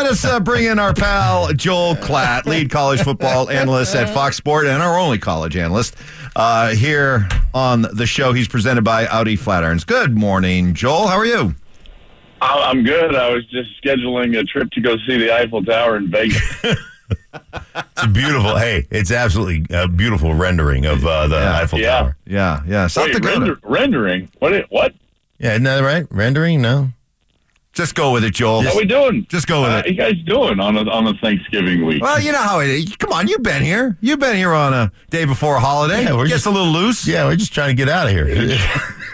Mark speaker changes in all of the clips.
Speaker 1: Let us uh, bring in our pal Joel Klatt, lead college football analyst at Fox Sport and our only college analyst uh, here on the show. He's presented by Audi Flatirons. Good morning, Joel. How are you?
Speaker 2: I'm good. I was just scheduling a trip to go see the Eiffel Tower in Vegas.
Speaker 3: It's a beautiful. hey, it's absolutely a beautiful rendering of uh, the
Speaker 1: Yeah.
Speaker 3: Eiffel
Speaker 2: Yeah.
Speaker 3: Tower.
Speaker 1: Yeah, yeah. South
Speaker 2: Wait,
Speaker 1: Dakota.
Speaker 2: render, rendering? What? What?
Speaker 3: Yeah, isn't that right? Rendering? No.
Speaker 1: Just go with it, Joel.
Speaker 2: What are we doing?
Speaker 1: Just go with
Speaker 2: How
Speaker 1: it.
Speaker 2: you guys doing on a, on a Thanksgiving week?
Speaker 1: Well, you know how it is. Come on, you've been here. You've been here on a day before a holiday.
Speaker 3: Yeah, we're
Speaker 1: Gets
Speaker 3: just-
Speaker 1: a little loose.
Speaker 3: Yeah, we're just trying to get out of here.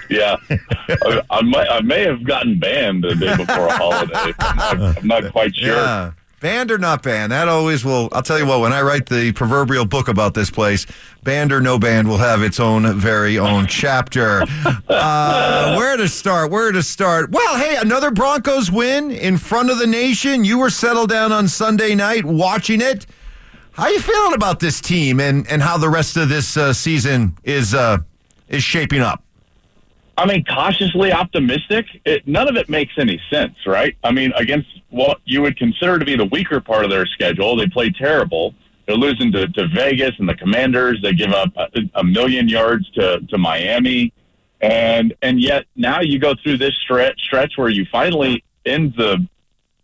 Speaker 2: Yeah, I, I, might, I may have gotten banned the day before a holiday. I'm not, I'm not quite sure.
Speaker 1: Yeah. Banned or not banned, that always will. I'll tell you what, when I write the proverbial book about this place, banned or no banned will have its own very own chapter. Uh, where to start? Where to start? Well, hey, another Broncos win in front of the nation. You were settled down on Sunday night watching it. How you feeling about this team and, and how the rest of this uh, season is uh, is shaping up?
Speaker 2: I mean, cautiously optimistic. It, none of it makes any sense, right? I mean, against what you would consider to be the weaker part of their schedule, they play terrible. They're losing to, to Vegas and the Commanders. They give up a, a million yards to, to Miami, and and yet now you go through this stretch stretch where you finally end the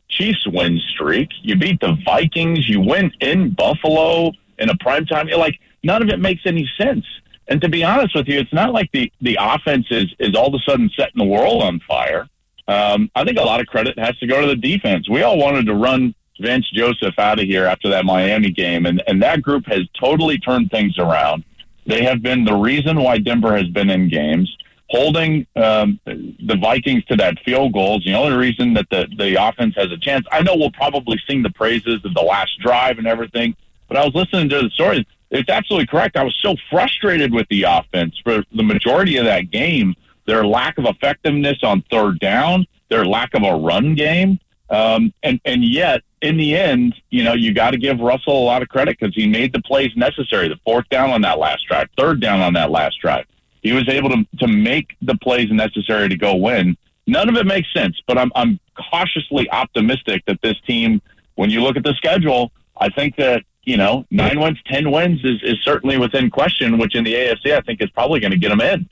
Speaker 2: Chiefs win streak. You beat the Vikings. You win in Buffalo in a prime time. You're like none of it makes any sense. And to be honest with you, it's not like the the offense is is all of a sudden setting the world on fire. Um, I think a lot of credit has to go to the defense. We all wanted to run Vance Joseph out of here after that Miami game, and and that group has totally turned things around. They have been the reason why Denver has been in games. Holding um, the Vikings to that field goal is the only reason that the, the offense has a chance. I know we'll probably sing the praises of the last drive and everything, but I was listening to the story. It's absolutely correct. I was so frustrated with the offense for the majority of that game. Their lack of effectiveness on third down, their lack of a run game, um, and and yet in the end, you know, you got to give Russell a lot of credit because he made the plays necessary. The fourth down on that last drive, third down on that last drive, he was able to to make the plays necessary to go win. None of it makes sense, but I'm I'm cautiously optimistic that this team, when you look at the schedule, I think that you know nine wins, ten wins is is certainly within question. Which in the AFC, I think is probably going to get them in.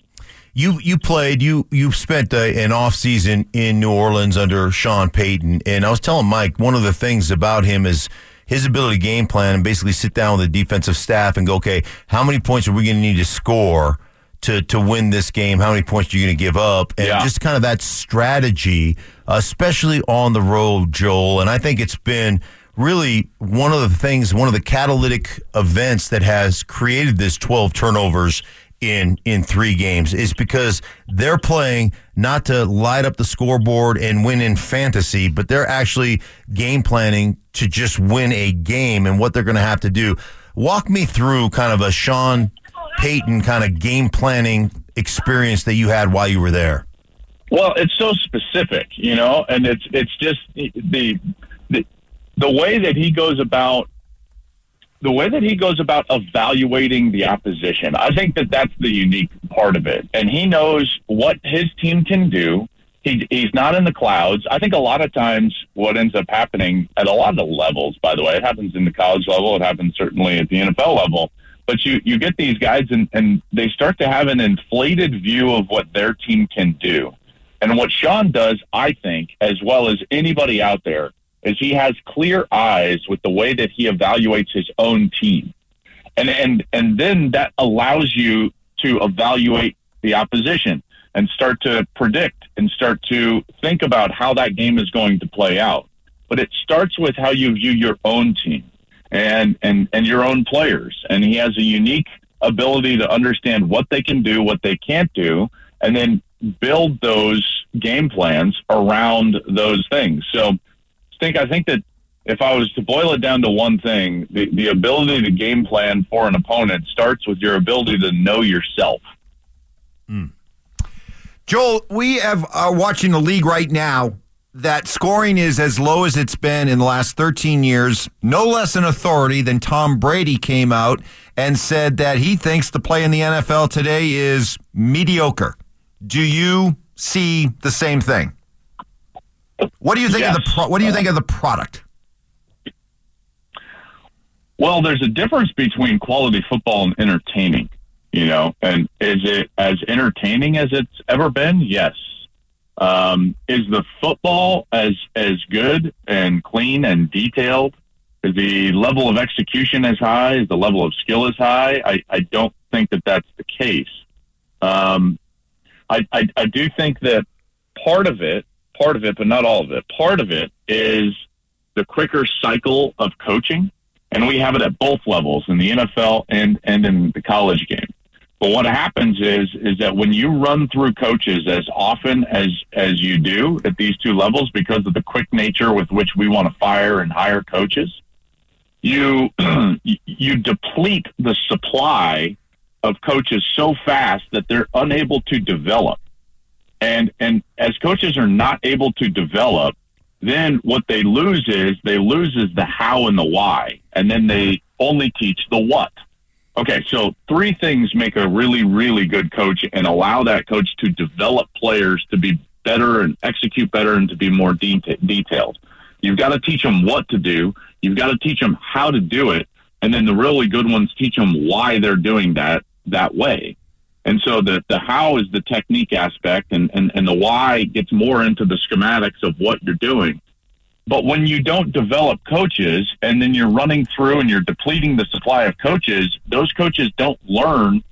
Speaker 3: You you played you you spent uh, an off season in New Orleans under Sean Payton, and I was telling Mike one of the things about him is his ability to game plan and basically sit down with the defensive staff and go, okay, how many points are we going to need to score to to win this game? How many points are you going to give up? And
Speaker 2: Yeah.
Speaker 3: just kind of that strategy, especially on the road, Joel. And I think it's been really one of the things, one of the catalytic events that has created this 12 turnovers in in three games is because they're playing not to light up the scoreboard and win in fantasy, but they're actually game planning to just win a game and what they're going to have to do. Walk me through kind of a Sean Payton kind of game planning experience that you had while you were there.
Speaker 2: Well, it's so specific, you know, and it's it's just the the way that he goes about the way that he goes about evaluating the opposition. I think that that's the unique part of it, and he knows what his team can do. He, he's not in the clouds. I think a lot of times what ends up happening at a lot of the levels, by the way, it happens in the college level, it happens certainly at the NFL level. But you, you get these guys and, and they start to have an inflated view of what their team can do. And what Sean does, I think, as well as anybody out there, is he has clear eyes with the way that he evaluates his own team. And and and then that allows you to evaluate the opposition and start to predict and start to think about how that game is going to play out. But it starts with how you view your own team and and and your own players. And he has a unique ability to understand what they can do, what they can't do, and then build those game plans around those things. So think I think that if I was to boil it down to one thing, the, the ability to game plan for an opponent starts with your ability to know yourself. Hmm.
Speaker 1: Joel, we have are watching a league right now that scoring is as low as it's been in the last 13 years. No less an authority than Tom Brady came out and said that he thinks the play in the NFL today is mediocre. Do you see the same thing? What do you think of the pro- What do you think of the product?
Speaker 2: Well, there's a difference between quality football and entertaining, you know, and is it as entertaining as it's ever been? Yes. Um, is the football as as good and clean and detailed? Is the level of execution as high? Is the level of skill as high? I, I don't think that that's the case. Um, I, I I do think that part of it, part of it, but not all of it. Part of it is the quicker cycle of coaching, and we have it at both levels in the NFL and and in the college game. But what happens is is that when you run through coaches as often as as you do at these two levels, because of the quick nature with which we want to fire and hire coaches, you you deplete the supply of coaches so fast that they're unable to develop. And and as coaches are not able to develop, then what they lose is they lose is the how and the why, and then they only teach the what. Okay, so three things make a really, really good coach and allow that coach to develop players to be better and execute better and to be more de- detailed. You've got to teach them what to do. You've got to teach them how to do it. And then the really good ones teach them why they're doing that that way. And so the, the how is the technique aspect and, and, and the why gets more into the schematics of what you're doing. But when you don't develop coaches and then you're running through and you're depleting the supply of coaches, those coaches don't learn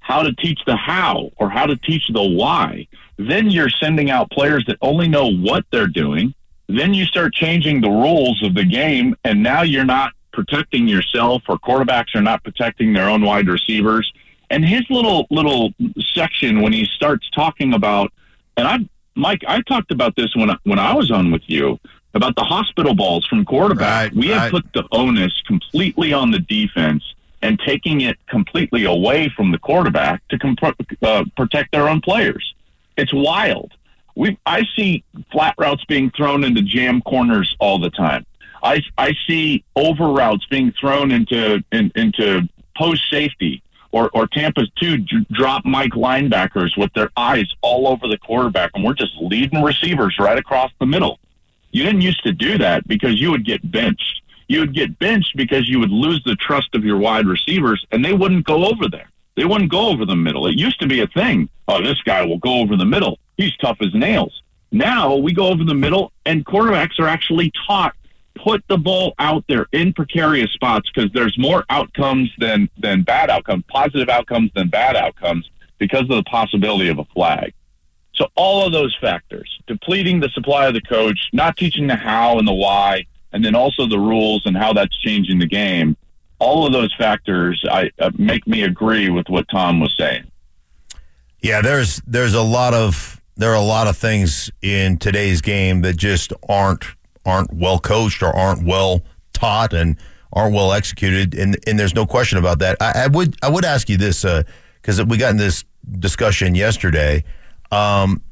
Speaker 2: how to teach the how or how to teach the why. Then you're sending out players that only know what they're doing. Then you start changing the rules of the game, and now you're not protecting yourself, or quarterbacks are not protecting their own wide receivers. And his little little section when he starts talking about, and I, Mike, I talked about this when I, when I was on with you about the hospital balls from quarterback.
Speaker 1: Right,
Speaker 2: we have
Speaker 1: right.
Speaker 2: put the onus completely on the defense and taking it completely away from the quarterback to comp- uh, protect their own players. It's wild. We I see flat routes being thrown into jam corners all the time. I I see over routes being thrown into in, into post safety or or Tampa's two drop Mike linebackers with their eyes all over the quarterback, and we're just leading receivers right across the middle. You didn't used to do that because you would get benched. You would get benched because you would lose the trust of your wide receivers and they wouldn't go over there. They wouldn't go over the middle. It used to be a thing. Oh, this guy will go over the middle. He's tough as nails. Now we go over the middle and quarterbacks are actually taught put the ball out there in precarious spots because there's more outcomes than than bad outcomes, positive outcomes than bad outcomes because of the possibility of a flag. So all of those factors, depleting the supply of the coach, not teaching the how and the why, and then also the rules and how that's changing the game. All of those factors I, uh, make me agree with what Tom was saying.
Speaker 3: Yeah, there's there's a lot of there are a lot of things in today's game that just aren't aren't well coached or aren't well taught and aren't well executed, and and there's no question about that. I, I would I would ask you this because we got in this discussion yesterday, um,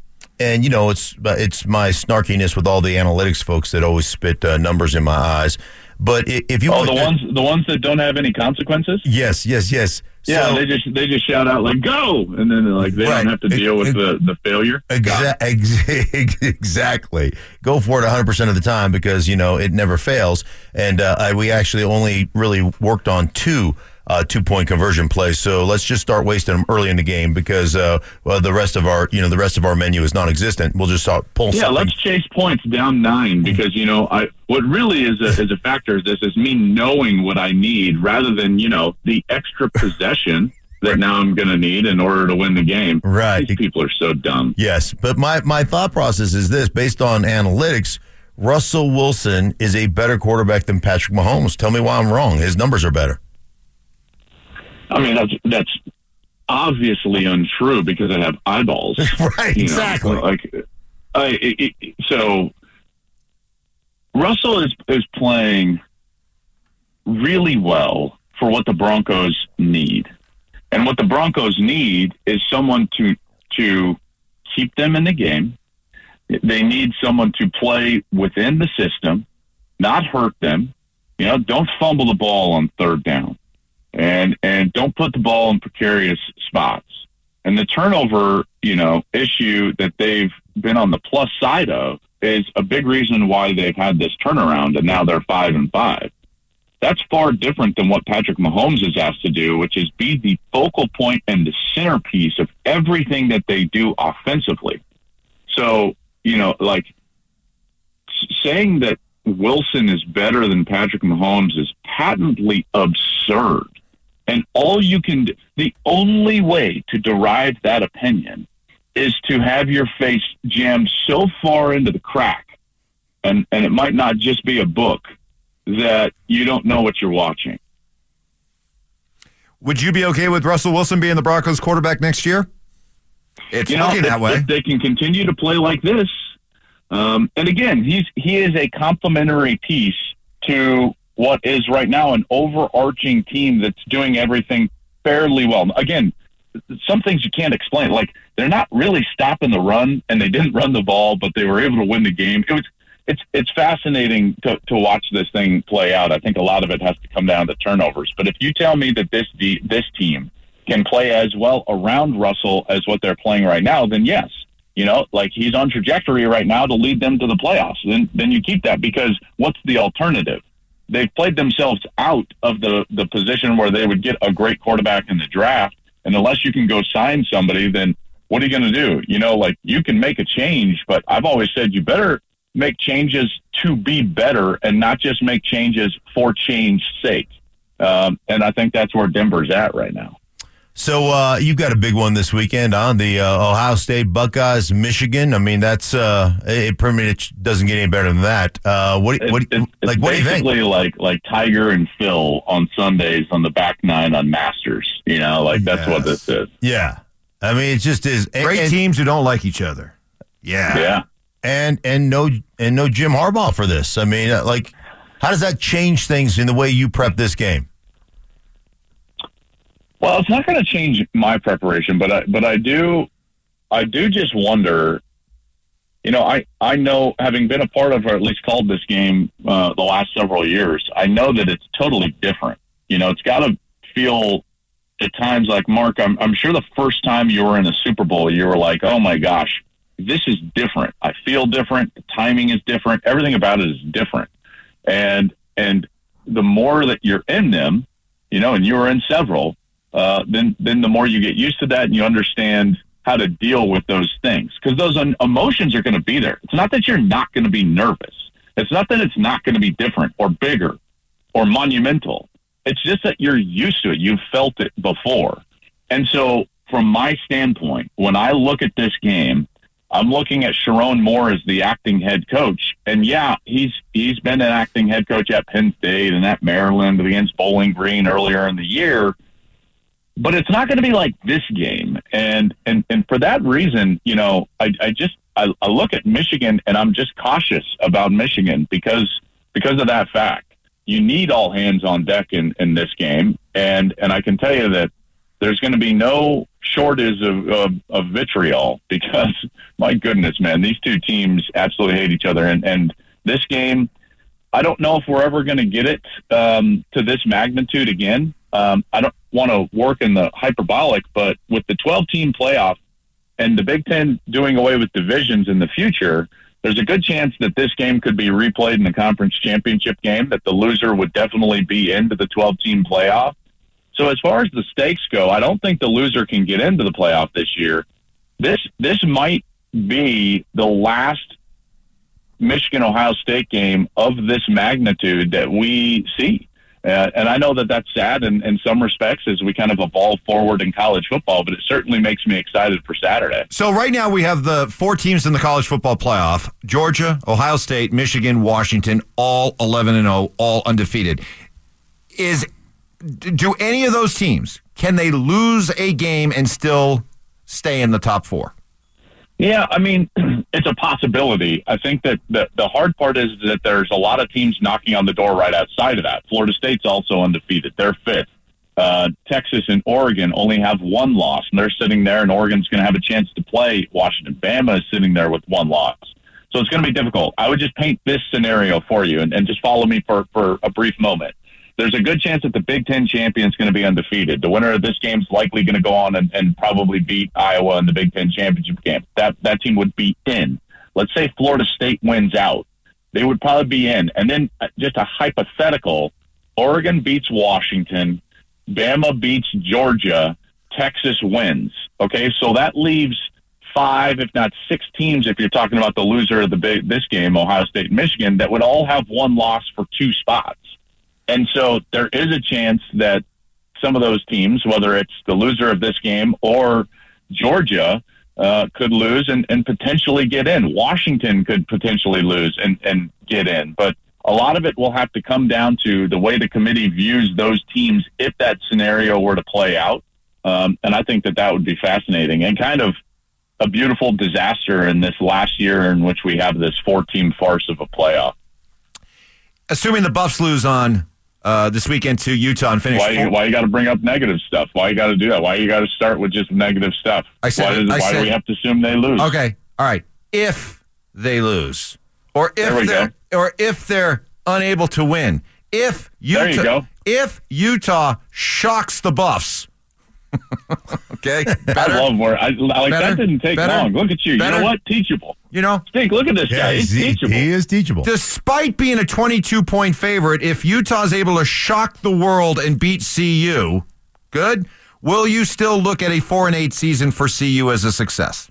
Speaker 3: and you know it's it's my snarkiness with all the analytics folks that always spit uh, numbers in my eyes. But if you
Speaker 2: Oh, the ones the ones that don't have any consequences.
Speaker 3: yes, yes, yes.
Speaker 2: Yeah,
Speaker 3: So-
Speaker 2: they just they just shout out like "go," and then like they
Speaker 3: Right.
Speaker 2: don't have to deal with
Speaker 3: it-
Speaker 2: the the failure.
Speaker 3: Exa- ex- exactly. Go for it 100% of the time because, you know, it never fails. And uh, I, we actually only really worked on two uh, two point conversion play. So let's just start wasting them early in the game because uh, well, the rest of our, you know, the rest of our menu is non existent. We'll just start pull
Speaker 2: Yeah,
Speaker 3: something.
Speaker 2: let's chase points down nine because you know I what really is a, is a factor is this is me knowing what I need rather than you know the extra possession that now I'm going to need in order to win the game.
Speaker 3: Right.
Speaker 2: These people are so dumb.
Speaker 3: Yes, but my, my thought process is this based on analytics, Russell Wilson is a better quarterback than Patrick Mahomes. Tell me why I'm wrong. His numbers are better.
Speaker 2: I mean that's that's obviously untrue because I have eyeballs.
Speaker 3: right,
Speaker 2: you know,
Speaker 3: exactly.
Speaker 2: like, I, it, it, so Russell is is playing really well for what the Broncos need, and what the Broncos need is someone to to keep them in the game. They need someone to play within the system, not hurt them. You know, don't fumble the ball on third down, and and don't put the ball in precarious spots. And the turnover, you know, issue that they've been on the plus side of is a big reason why they've had this turnaround and now they're five and five. That's far different than what Patrick Mahomes is asked to do, which is be the focal point and the centerpiece of everything that they do offensively. So, you know, like saying that Wilson is better than Patrick Mahomes is patently absurd. And all you can, do, the only way to derive that opinion is to have your face jammed so far into the crack, and, and it might not just be a book, that you don't know what you're watching.
Speaker 1: Would you be okay with Russell Wilson being the Broncos quarterback next year? It's
Speaker 2: you know,
Speaker 1: looking
Speaker 2: if,
Speaker 1: that way.
Speaker 2: If they can continue to play like this, um, and again, he's he is a complementary piece to what is right now an overarching team that's doing everything fairly well. Again, some things you can't explain. Like they're not really stopping the run, and they didn't run the ball, but they were able to win the game. It was it's it's fascinating to, to watch this thing play out. I think a lot of it has to come down to turnovers. But if you tell me that this this team can play as well around Russell as what they're playing right now, then yes, you know, like he's on trajectory right now to lead them to the playoffs. Then then you keep that because what's the alternative? They've played themselves out of the the position where they would get a great quarterback in the draft, and unless you can go sign somebody, then what are you going to do? You know, like you can make a change, but I've always said you better make changes to be better and not just make changes for change's sake. Um, and I think that's where Denver's at right now.
Speaker 3: So uh, you've got a big one this weekend on the uh, Ohio State Buckeyes, Michigan. I mean, that's uh, it. Pretty doesn't get any better than that. Uh, what, what,
Speaker 2: it's, it's,
Speaker 3: like, what do you think?
Speaker 2: Basically, like like Tiger and Phil on Sundays on the back nine on Masters. You know, like that's
Speaker 1: Yes.
Speaker 2: what this is.
Speaker 3: Yeah, I mean, it just is
Speaker 1: Great
Speaker 3: and,
Speaker 1: teams who don't like each other. Yeah.
Speaker 2: Yeah.
Speaker 3: and and no and no Jim Harbaugh for this. I mean, uh, like, how does that change things in the way you prep this game?
Speaker 2: Well, it's not going to change my preparation, but I, but I do, I do just wonder. You know, I I know having been a part of or at least called this game uh, the last several years, I know that it's totally different. You know, it's got to feel at times like Mark. I'm I'm sure the first time you were in a Super Bowl, you were like, oh my gosh, this is different. I feel different. The timing is different. Everything about it is different. And and the more that you're in them, you know, and you were in several, uh, then then the more you get used to that and you understand how to deal with those things because those un- emotions are going to be there. It's not that you're not going to be nervous. It's not that it's not going to be different or bigger or monumental. It's just that you're used to it. You've felt it before. And so, from my standpoint, when I look at this game, I'm looking at Sherrone Moore as the acting head coach. And yeah, he's he's been an acting head coach at Penn State and at Maryland against Bowling Green earlier in the year. But it's not going to be like this game. And and and for that reason, you know, I, I just I, I look at Michigan and I'm just cautious about Michigan because because of that fact. You need all hands on deck in, in this game. And and I can tell you that there's going to be no shortage of, of, of vitriol because my goodness, man, these two teams absolutely hate each other. And, and this game, I don't know if we're ever going to get it um, to this magnitude again. Um, I don't want to work in the hyperbolic, but with the 12 team playoff and the Big Ten doing away with divisions in the future, there's a good chance that this game could be replayed in the conference championship game, that the loser would definitely be into the 12 team playoff. So as far as the stakes go, I don't think the loser can get into the playoff this year. This this might be the last Michigan Ohio State game of this magnitude that we see. Uh, and I know that that's sad in, in some respects as we kind of evolve forward in college football, but it certainly makes me excited for Saturday.
Speaker 1: So right now we have the four teams in the college football playoff: Georgia, Ohio State, Michigan, Washington, all 11 and 0, all undefeated. Is do any of those teams can they lose a game and still stay in the top 4?
Speaker 2: Yeah, I mean, it's a possibility. I think that the, the hard part is that there's a lot of teams knocking on the door right outside of that. Florida State's also undefeated. They're fifth. Uh, Texas and Oregon only have one loss, and they're sitting there, and Oregon's going to have a chance to play. Washington, Bama is sitting there with one loss. So it's going to be difficult. I would just paint this scenario for you and, and just follow me for, for a brief moment there's a good chance that the Big Ten champion is going to be undefeated. The winner of this game is likely going to go on and, and probably beat Iowa in the Big Ten championship game. That that team would be in. Let's say Florida State wins out, they would probably be in. And then uh, just a hypothetical, Oregon beats Washington, Bama beats Georgia, Texas wins. Okay, so that leaves five, if not six teams, if you're talking about the loser of the big, this game, Ohio State and Michigan, that would all have one loss for two spots. And so there is a chance that some of those teams, whether it's the loser of this game or Georgia, uh, could lose and, and potentially get in. Washington could potentially lose and, and get in. But a lot of it will have to come down to the way the committee views those teams if that scenario were to play out. Um, and I think that that would be fascinating and kind of a beautiful disaster in this last year in which we have this four team farce of a playoff.
Speaker 1: Assuming the Buffs lose on uh, this weekend to Utah and finish.
Speaker 2: Why, you, why you got to bring up negative stuff? Why you got to do that? Why you got to start with just negative stuff?
Speaker 1: I said-
Speaker 2: why does,
Speaker 1: I
Speaker 2: why
Speaker 1: said-
Speaker 2: do we have to assume they lose?
Speaker 1: Okay. All right. If they lose, or if they're
Speaker 2: go.
Speaker 1: or if they're unable to win, if Utah,
Speaker 2: There you go.
Speaker 1: if Utah shocks the Buffs. okay.
Speaker 2: I love where I like
Speaker 1: Better?
Speaker 2: that didn't take
Speaker 1: Better?
Speaker 2: long. Look at you.
Speaker 1: Better?
Speaker 2: You know what? Teachable.
Speaker 1: you know,
Speaker 2: Stink. Look at this guy. He's
Speaker 3: he,
Speaker 2: teachable.
Speaker 3: he is teachable.
Speaker 1: despite being a 22 point favorite, if Utah's able to shock the world and beat CU, good. Will you still look at a four and eight season for CU as a success?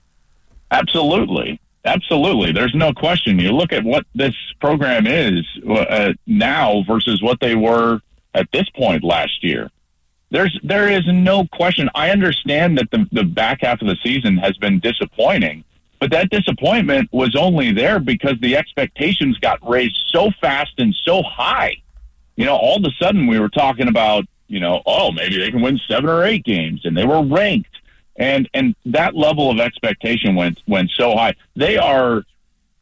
Speaker 2: Absolutely. Absolutely. There's no question. You look at what this program is uh, now versus what they were at this point last year. There's there is no question. I understand that the the back half of the season has been disappointing, but that disappointment was only there because the expectations got raised so fast and so high. You know, all of a sudden we were talking about, you know, oh, maybe they can win seven or eight games and they were ranked and and that level of expectation went went so high. They are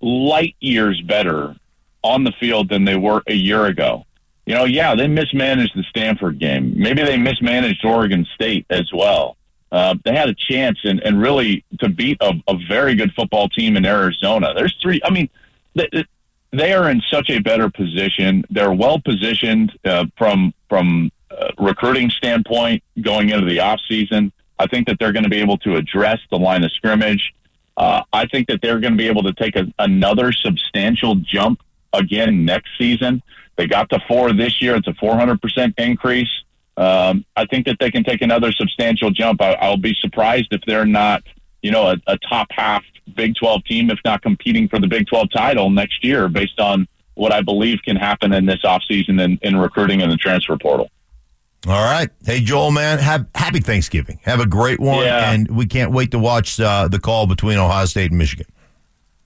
Speaker 2: light years better on the field than they were a year ago. You know, yeah, they mismanaged the Stanford game. Maybe they mismanaged Oregon State as well. Uh, they had a chance and, and really to beat a, a very good football team in Arizona. There's three. I mean, they, they are in such a better position. They're well positioned uh, from from uh, recruiting standpoint going into the off season. I think that they're going to be able to address the line of scrimmage. Uh, I think that they're going to be able to take a, another substantial jump again next season. They got to four this year. It's a 400% increase. Um, I think that they can take another substantial jump. I, I'll be surprised if they're not, you know, a, a top half Big 12 team, if not competing for the Big 12 title next year, based on what I believe can happen in this offseason in, in recruiting and the transfer portal.
Speaker 3: All right. Hey, Joel, man, have happy Thanksgiving. Have a great one.
Speaker 2: Yeah.
Speaker 3: And we can't wait to watch uh, the call between Ohio State and Michigan.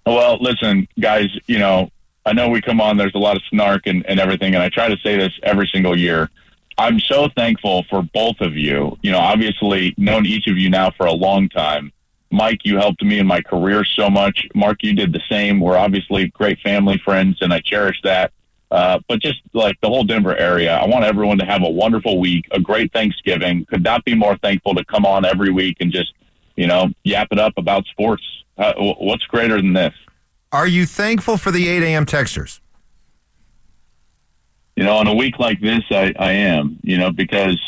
Speaker 2: Well, listen, guys, you know, I know we come on, there's a lot of snark and, and everything, and I try to say this every single year. I'm so thankful for both of you. You know, obviously, known each of you now for a long time. Mike, you helped me in my career so much. Mark, you did the same. We're obviously great family friends, and I cherish that. Uh, but just like the whole Denver area, I want everyone to have a wonderful week, a great Thanksgiving. Could not be more thankful to come on every week and just, you know, yap it up about sports. Uh, what's greater than this?
Speaker 1: Are you thankful for the 8 a.m. texters?
Speaker 2: you know, on a week like this, I, I am, you know, because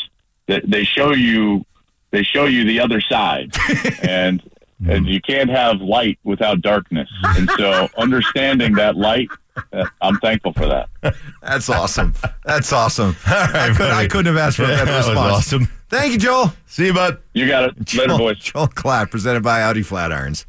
Speaker 2: they, they show you, they show you the other side and, and you can't have light without darkness. And so understanding that light, uh, I'm thankful for that.
Speaker 1: That's awesome. That's awesome.
Speaker 3: All right,
Speaker 1: I, could, I couldn't have asked for a better
Speaker 3: That was
Speaker 1: response.
Speaker 3: awesome.
Speaker 1: Thank you, Joel.
Speaker 3: See you, bud.
Speaker 2: You got it. Later,
Speaker 1: Joel,
Speaker 2: boys.
Speaker 1: Joel Klatt, presented by Audi Flatirons.